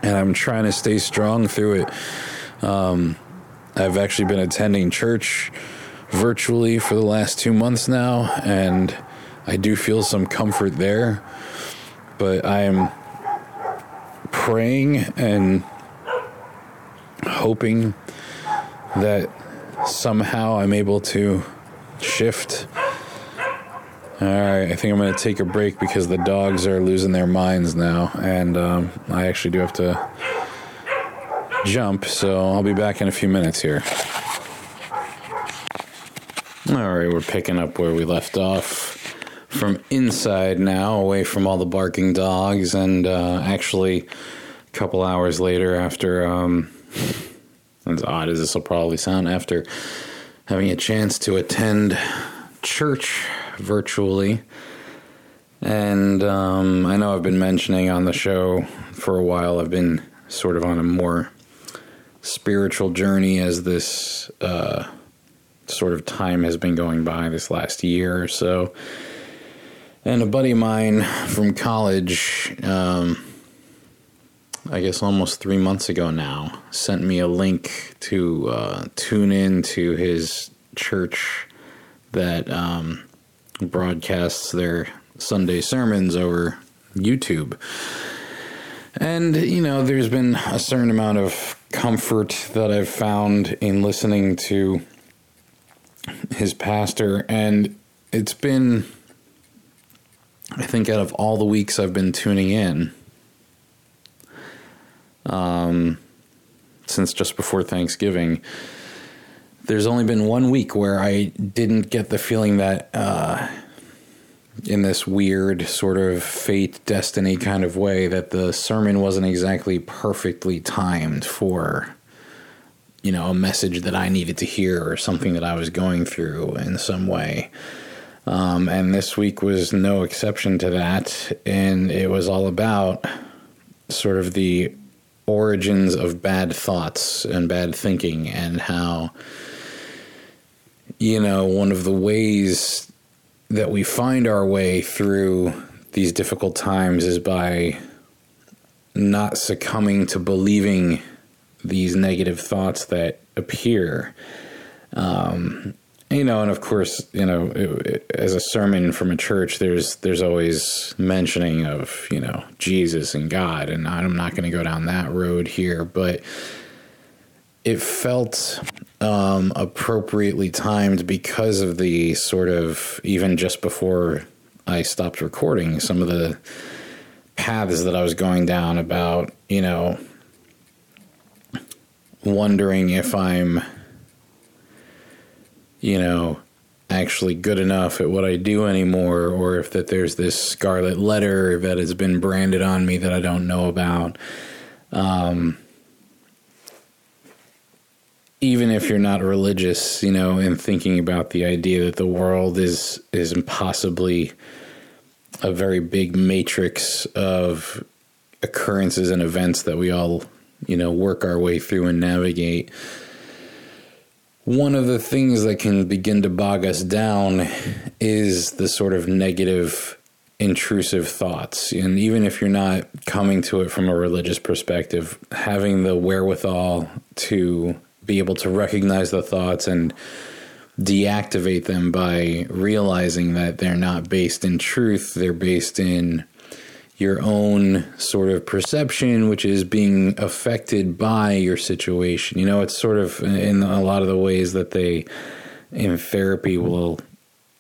And I'm trying to stay strong through it. Um, I've actually been attending church virtually for the last two months now, and I do feel some comfort there. But I am praying and hoping that somehow I'm able to shift. All right, I think I'm going to take a break because the dogs are losing their minds now, and um, I actually do have to jump, so I'll be back in a few minutes here. All right, we're picking up where we left off from inside now, away from all the barking dogs, and uh, actually, a couple hours later, after um, as odd as this will probably sound, after having a chance to attend church virtually. And um, I know I've been mentioning on the show for a while, I've been sort of on a more spiritual journey as this uh, sort of time has been going by this last year or so. And a buddy of mine from college, um, I guess almost three months ago now, sent me a link to uh, tune in to his church that um, broadcasts their Sunday sermons over YouTube. And, you know, there's been a certain amount of comfort that I've found in listening to his pastor, and it's been, I think, out of all the weeks I've been tuning in, um, since just before Thanksgiving, there's only been one week where I didn't get the feeling that, uh, in this weird sort of fate, destiny kind of way, that the sermon wasn't exactly perfectly timed for you know, a message that I needed to hear or something that I was going through in some way. Um, and this week was no exception to that. And it was all about sort of the origins of bad thoughts and bad thinking and how, you know, one of the ways that we find our way through these difficult times is by not succumbing to believing these negative thoughts that appear. Um, you know, and of course, you know, it, it, as a sermon from a church, there's there's always mentioning of you know Jesus and God, and I'm not going to go down that road here, but it felt um, appropriately timed because of the sort of even just before I stopped recording, some of the paths that I was going down about you know wondering if I'm, you know, actually good enough at what I do anymore, or if that there's this scarlet letter that has been branded on me that I don't know about. Um, even if you're not religious, you know, and thinking about the idea that the world is is impossibly a very big matrix of occurrences and events that we all, you know, work our way through and navigate. One of the things that can begin to bog us down is the sort of negative intrusive thoughts. And even if you're not coming to it from a religious perspective, having the wherewithal to be able to recognize the thoughts and deactivate them by realizing that they're not based in truth, they're based in your own sort of perception, which is being affected by your situation. You know, it's sort of in a lot of the ways that they in therapy will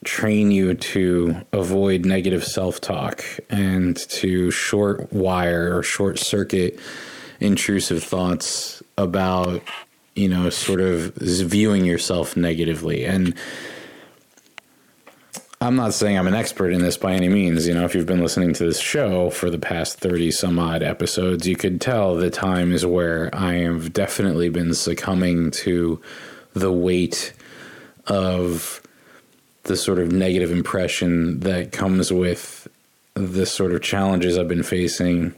train you to avoid negative self talk and to short wire or short circuit intrusive thoughts about you know, sort of viewing yourself negatively. And I'm not saying I'm an expert in this by any means. You know, if you've been listening to this show for the past 30 some odd episodes, you could tell the times where I have definitely been succumbing to the weight of the sort of negative impression that comes with the sort of challenges I've been facing.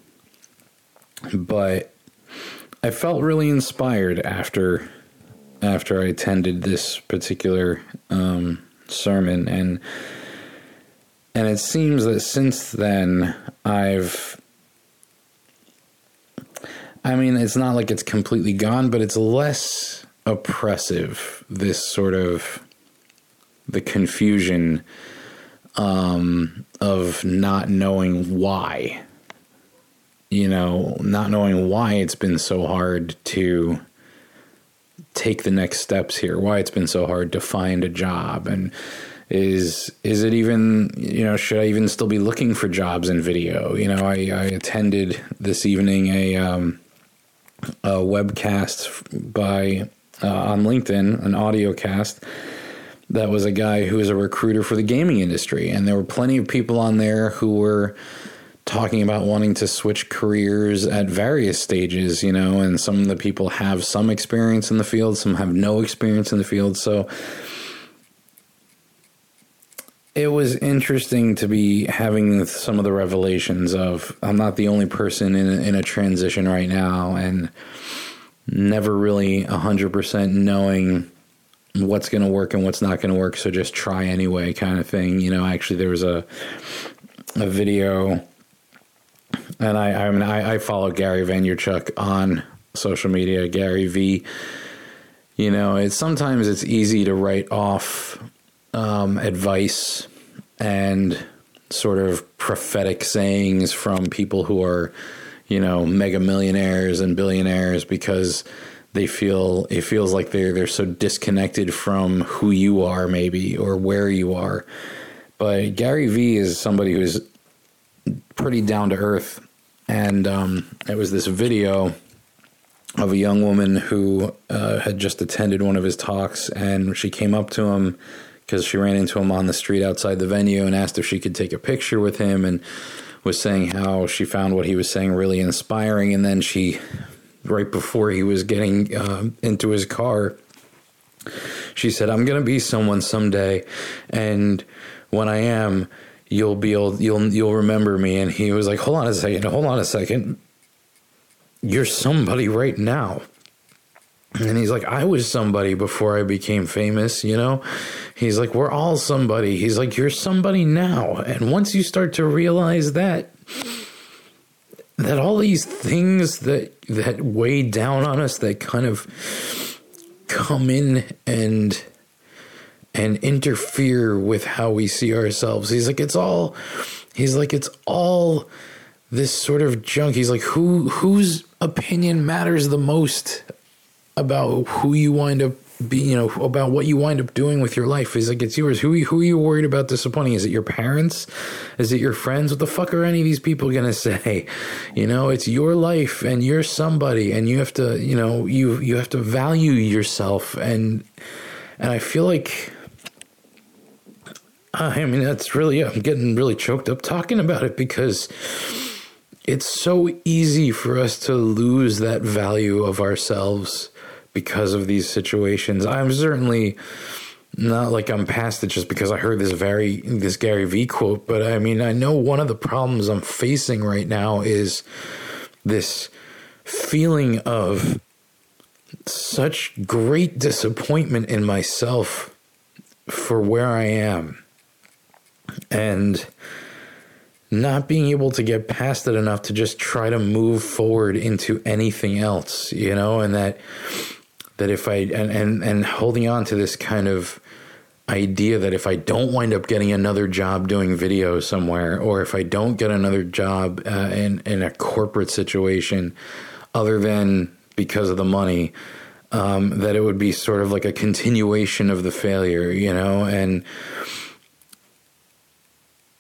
But I felt really inspired after after I attended this particular um, sermon, and and it seems that since then I've. I mean, it's not like it's completely gone, but it's less oppressive. This sort of the confusion um, of not knowing why you know, not knowing why it's been so hard to take the next steps here, why it's been so hard to find a job? And is is it even you know should I even still be looking for jobs in video? You know, I, I attended this evening a um, a webcast by uh, on LinkedIn, an audio cast that was a guy who was a recruiter for the gaming industry, and there were plenty of people on there who were talking about wanting to switch careers at various stages, you know, and some of the people have some experience in the field, some have no experience in the field. So it was interesting to be having some of the revelations of I'm not the only person in a, in a transition right now and never really 100% knowing what's going to work and what's not going to work so just try anyway kind of thing you know actually there was a a video and I I mean I, I follow Gary Vaynerchuk on social media, Gary V. You know, it's sometimes it's easy to write off um, advice and sort of prophetic sayings from people who are, you know, mega millionaires and billionaires because they feel it feels like they're they're so disconnected from who you are maybe or where you are. But Gary V is somebody who's pretty down to earth and um, it was this video of a young woman who uh, had just attended one of his talks, and she came up to him because she ran into him on the street outside the venue and asked if she could take a picture with him, and was saying how she found what he was saying really inspiring, and then she, right before he was getting uh, into his car, she said, "I'm going to be someone someday, and when I am." You'll be able, you'll you'll remember me. And he was like hold on a second hold on a second. You're somebody right now. And he's like i was somebody before i became famous you know? He's like we're all somebody. He's like you're somebody now. And once you start to realize that that all these things that that weigh down on us that kind of come in and and interfere with how we see ourselves. He's like, it's all, he's like, it's all this sort of junk. He's like, who whose opinion matters the most about who you wind up being, you know, about what you wind up doing with your life. He's like, it's yours. Who who are you worried about disappointing? Is it your parents? Is it your friends? What the fuck are any of these people gonna say? You know, it's your life and you're somebody, and you have to, you know, you you have to value yourself and and I feel like I mean, that's really, I'm getting really choked up talking about it because it's so easy for us to lose that value of ourselves because of these situations. I'm certainly not like I'm past it just because I heard this very this Gary Vee quote, but I mean I know one of the problems I'm facing right now is this feeling of such great disappointment in myself for where I am and not being able to get past it enough to just try to move forward into anything else, you know, and that that if I and and, and holding on to this kind of idea that if I don't wind up getting another job doing video somewhere, or if I don't get another job uh, in in a corporate situation, other than because of the money, um, that it would be sort of like a continuation of the failure, you know, and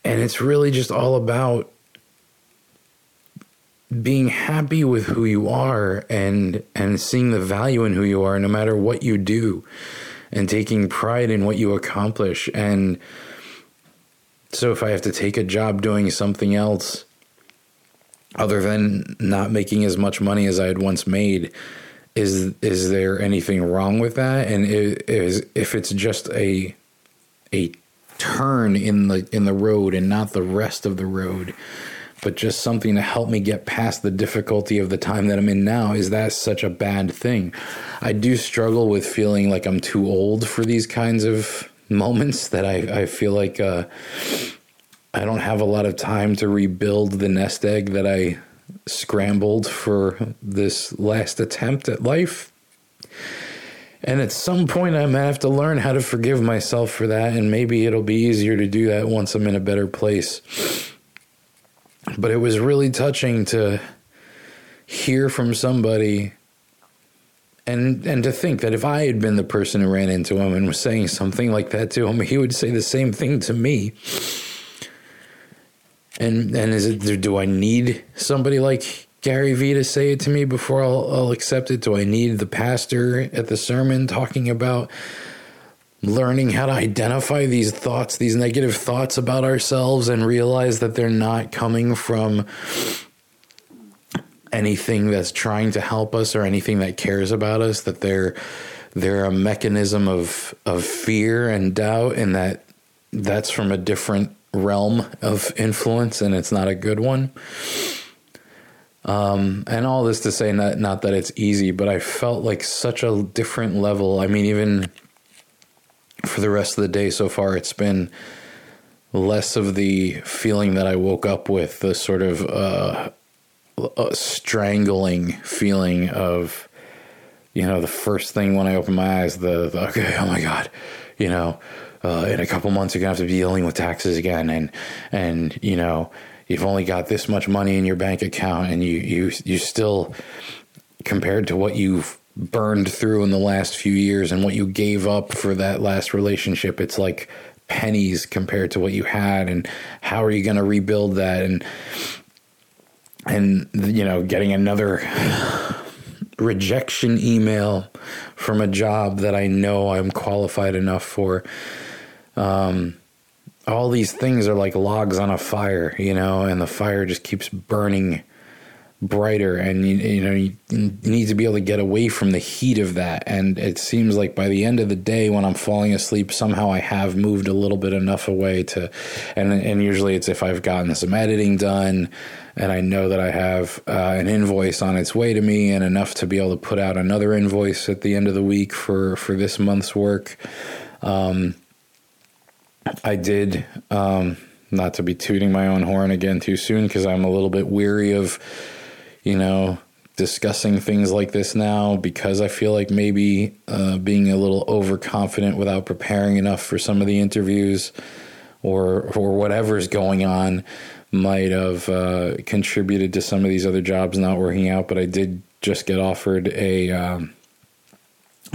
and it's really just all about being happy with who you are and and seeing the value in who you are no matter what you do and taking pride in what you accomplish. And so if I have to take a job doing something else other than not making as much money as I had once made, is is there anything wrong with that? And is if it's just a a turn in the in the road and not the rest of the road, but just something to help me get past the difficulty of the time that I'm in now, is that such a bad thing? I do struggle with feeling like I'm too old for these kinds of moments that I, I feel like uh, I don't have a lot of time to rebuild the nest egg that I scrambled for this last attempt at life. And at some point, I might have to learn how to forgive myself for that, and maybe it'll be easier to do that once I'm in a better place. But it was really touching to hear from somebody and and to think that if I had been the person who ran into him and was saying something like that to him, he would say the same thing to me. And and is it do I need somebody like Gary Vee to say it to me before I'll, I'll accept it? Do I need the pastor at the sermon talking about learning how to identify these thoughts, these negative thoughts about ourselves, and realize that they're not coming from anything that's trying to help us or anything that cares about us that they're they're a mechanism of of fear and doubt and that that's from a different realm of influence and it's not a good one um, and all this to say not not that it's easy but i felt like such a different level. I mean even for the rest of the day so far it's been less of the feeling that i woke up with the sort of uh, strangling feeling of, you know, the first thing when I open my eyes, the, the okay, oh my god, you know, uh, in a couple months you're gonna have to be dealing with taxes again, and and you know, you've only got this much money in your bank account, and you you you still compared to what you've burned through in the last few years and what you gave up for that last relationship, it's like pennies compared to what you had, and how are you going to rebuild that? And and you know getting another rejection email from a job that I know I'm qualified enough for. Um, all these things are like logs on a fire, you know, and the fire just keeps burning brighter. And you, you know you, need to be able to get away from the heat of that. And it seems like by the end of the day when i'm falling asleep somehow i have moved a little bit enough away to and and usually it's if i've gotten some editing done and i know that i have uh, an invoice on its way to me and enough to be able to put out another invoice at the end of the week for for this month's work. Um, i did um, not to be tooting my own horn again too soon because i'm a little bit weary of you know, discussing things like this now because I feel like maybe uh, being a little overconfident without preparing enough for some of the interviews or or whatever's going on might have uh, contributed to some of these other jobs not working out. But I did just get offered a um,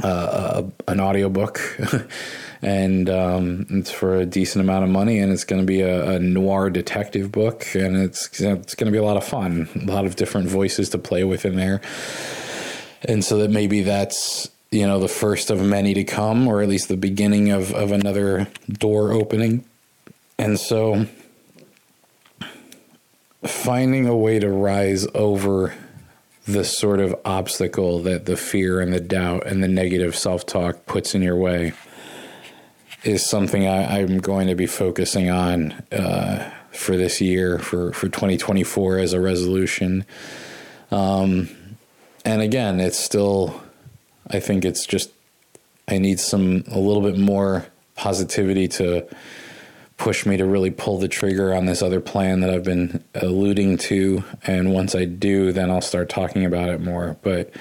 uh, an audiobook and um, it's for a decent amount of money, and it's going to be a, a, noir detective book, and it's it's going to be a lot of fun, a lot of different voices to play with in there, and so that maybe that's you know the first of many to come, or at least the beginning of of another door opening, and so finding a way to rise over the sort of obstacle that the fear and the doubt and the negative self talk puts in your way is something I, am going to be focusing on uh, for this year, for, for 2024 as a resolution. Um, and again, it's still, I think it's just, I need some, a little bit more positivity to push me to really pull the trigger on this other plan that I've been alluding to. And once I do, then I'll start talking about it more. But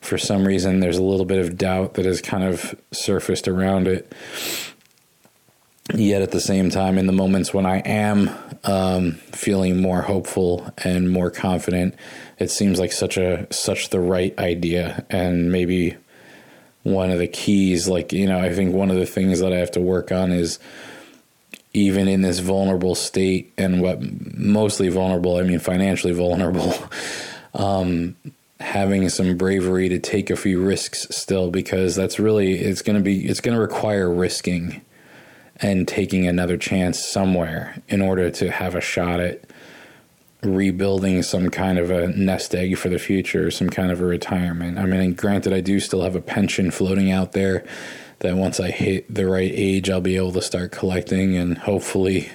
for some reason, there's a little bit of doubt that has kind of surfaced around it. Yet at the same time, in the moments when I am um, feeling more hopeful and more confident, it seems like such a such the right idea, and maybe one of the keys. Like you know, I think one of the things that I have to work on is even in this vulnerable state and what mostly vulnerable, I mean financially vulnerable, um, having some bravery to take a few risks still because that's really it's going to be it's going to require risking and taking another chance somewhere in order to have a shot at rebuilding some kind of a nest egg for the future, some kind of a retirement. I mean, granted, I do still have a pension floating out there that once I hit the right age, I'll be able to start collecting, and hopefully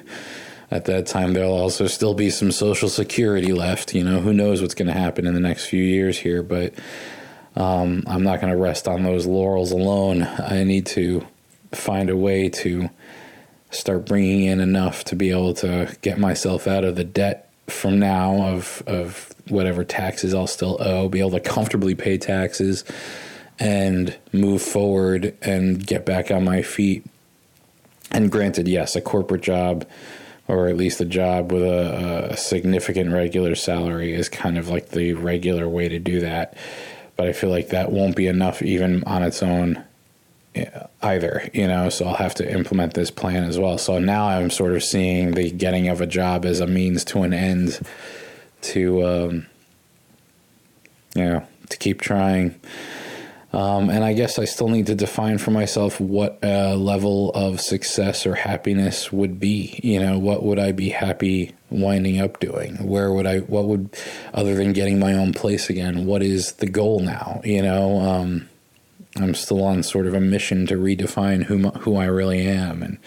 at that time there'll also still be some social security left. You know, who knows what's going to happen in the next few years here, but um, I'm not going to rest on those laurels alone. I need to find a way to start bringing in enough to be able to get myself out of the debt from now of of whatever taxes I'll still owe, be able to comfortably pay taxes and move forward and get back on my feet. And granted, yes, a corporate job or at least a job with a, a, significant regular salary is kind of like the regular way to do that. But I feel like that won't be enough even on its own either, you know, so I'll have to implement this plan as well. So now I'm sort of seeing the getting of a job as a means to an end to, um, you know, to keep trying. Um, and I guess I still need to define for myself what uh, level of success or happiness would be. You know, what would I be happy winding up doing? Where would I, what would, other than getting my own place again, what is the goal now? You know, um, I'm still on sort of a mission to redefine who, who I really am and,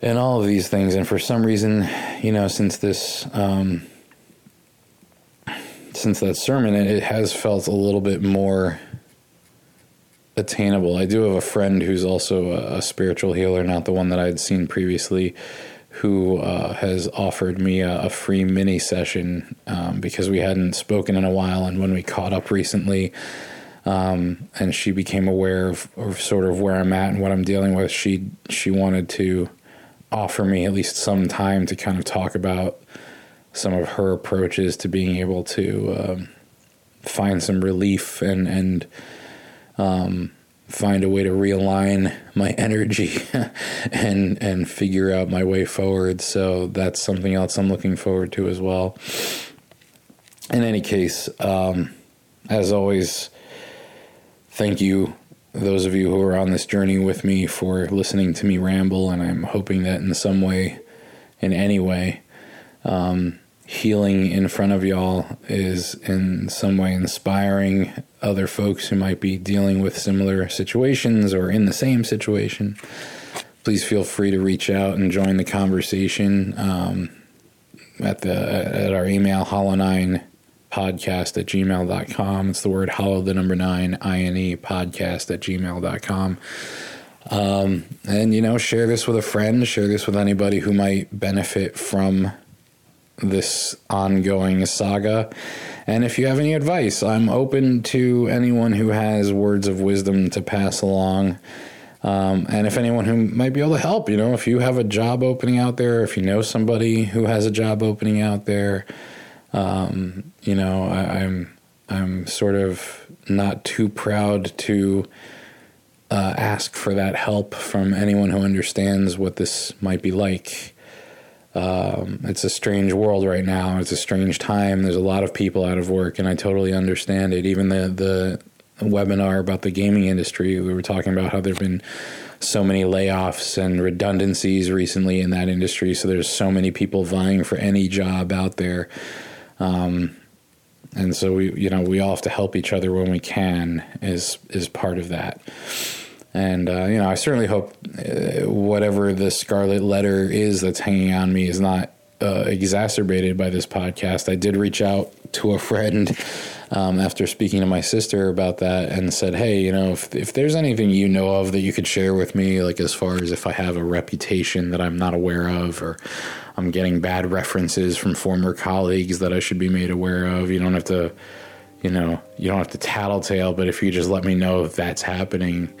and all of these things. And for some reason, you know, since this, um, since that sermon, it has felt a little bit more attainable. I do have a friend who's also a, a spiritual healer, not the one that I had seen previously, who uh, has offered me a, a, free mini session um, because we hadn't spoken in a while. And when we caught up recently, um, and she became aware of, of, sort of where I'm at and what I'm dealing with, she she wanted to offer me at least some time to kind of talk about some of her approaches to being able to um, find some relief and and um, find a way to realign my energy and and figure out my way forward. So that's something else I'm looking forward to as well. In any case, um, as always, thank you those of you who are on this journey with me for listening to me ramble, and I'm hoping that in some way, in any way, um, healing in front of y'all is in some way inspiring other folks who might be dealing with similar situations or in the same situation, please feel free to reach out and join the conversation um, at the at our email hollow9 podcast at gmail.com. It's the word hollow the number nine INE podcast at gmail.com. Um, and you know, share this with a friend, share this with anybody who might benefit from this ongoing saga. And if you have any advice, I'm open to anyone who has words of wisdom to pass along. Um, and if anyone who might be able to help, you know, if you have a job opening out there, if you know somebody who has a job opening out there, um, you know, I, I'm I'm sort of not too proud to uh, ask for that help from anyone who understands what this might be like. Um, it's a strange world right now. It's a strange time. There's a lot of people out of work, and I totally understand it. Even the the webinar about the gaming industry, we were talking about how there've been so many layoffs and redundancies recently in that industry. So there's so many people vying for any job out there. Um, and so we you know we all have to help each other when we can is is part of that. And uh, you know i certainly hope uh, whatever the scarlet letter is that's hanging on me is not uh, exacerbated by this podcast. I did reach out to a friend um, after speaking to my sister about that and said hey you know if, if there's anything you know of that you could share with me like as far as if i have a reputation that i'm not aware of or I'm getting bad references from former colleagues that I should be made aware of. You don't have to, you know, you don't have to tattletale, but if you just let me know if that's happening,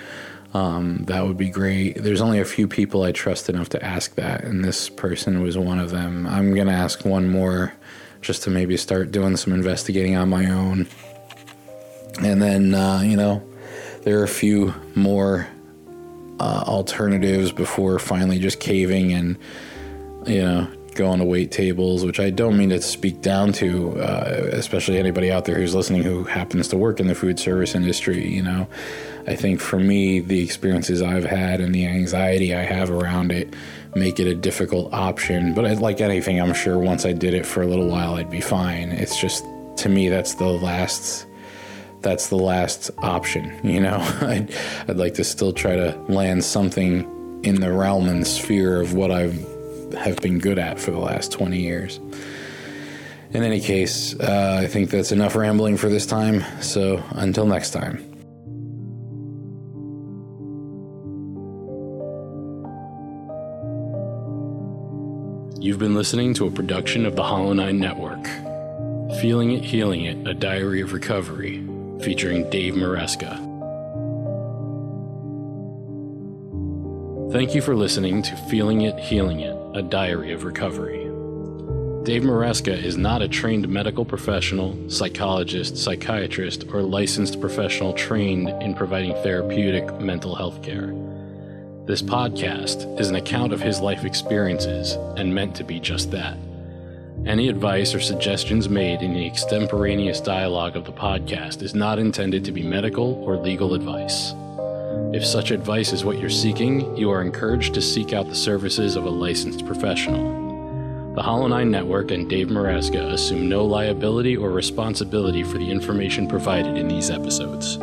um, that would be great. There's only a few people I trust enough to ask that, and this person was one of them. I'm going to ask one more just to maybe start doing some investigating on my own. And then, uh, you know, there are a few more uh, alternatives before finally just caving and you know, go on to wait tables, which I don't mean to speak down to, uh, especially anybody out there who's listening who happens to work in the food service industry. You know, I think for me, the experiences I've had and the anxiety I have around it make it a difficult option. But like anything, I'm sure once I did it for a little while, I'd be fine. It's just, to me, that's the last. That's the last option, you know. I'd, I'd like to still try to land something in the realm and sphere of what I've have been good at for the last 20 years. In any case, uh, I think that's enough rambling for this time. So until next time. You've been listening to a production of the Hollow Nine Network. Feeling It, Healing It, A Diary of Recovery, featuring Dave Maresca. Thank you for listening to Feeling It, Healing It, a diary of recovery. Dave Maresca is not a trained medical professional, psychologist, psychiatrist, or licensed professional trained in providing therapeutic mental health care. This podcast is an account of his life experiences and meant to be just that. Any advice or suggestions made in the extemporaneous dialogue of the podcast is not intended to be medical or legal advice. If such advice is what you're seeking, you are encouraged to seek out the services of a licensed professional. The Hollow Nine Network and Dave Maresca assume no liability or responsibility for the information provided in these episodes.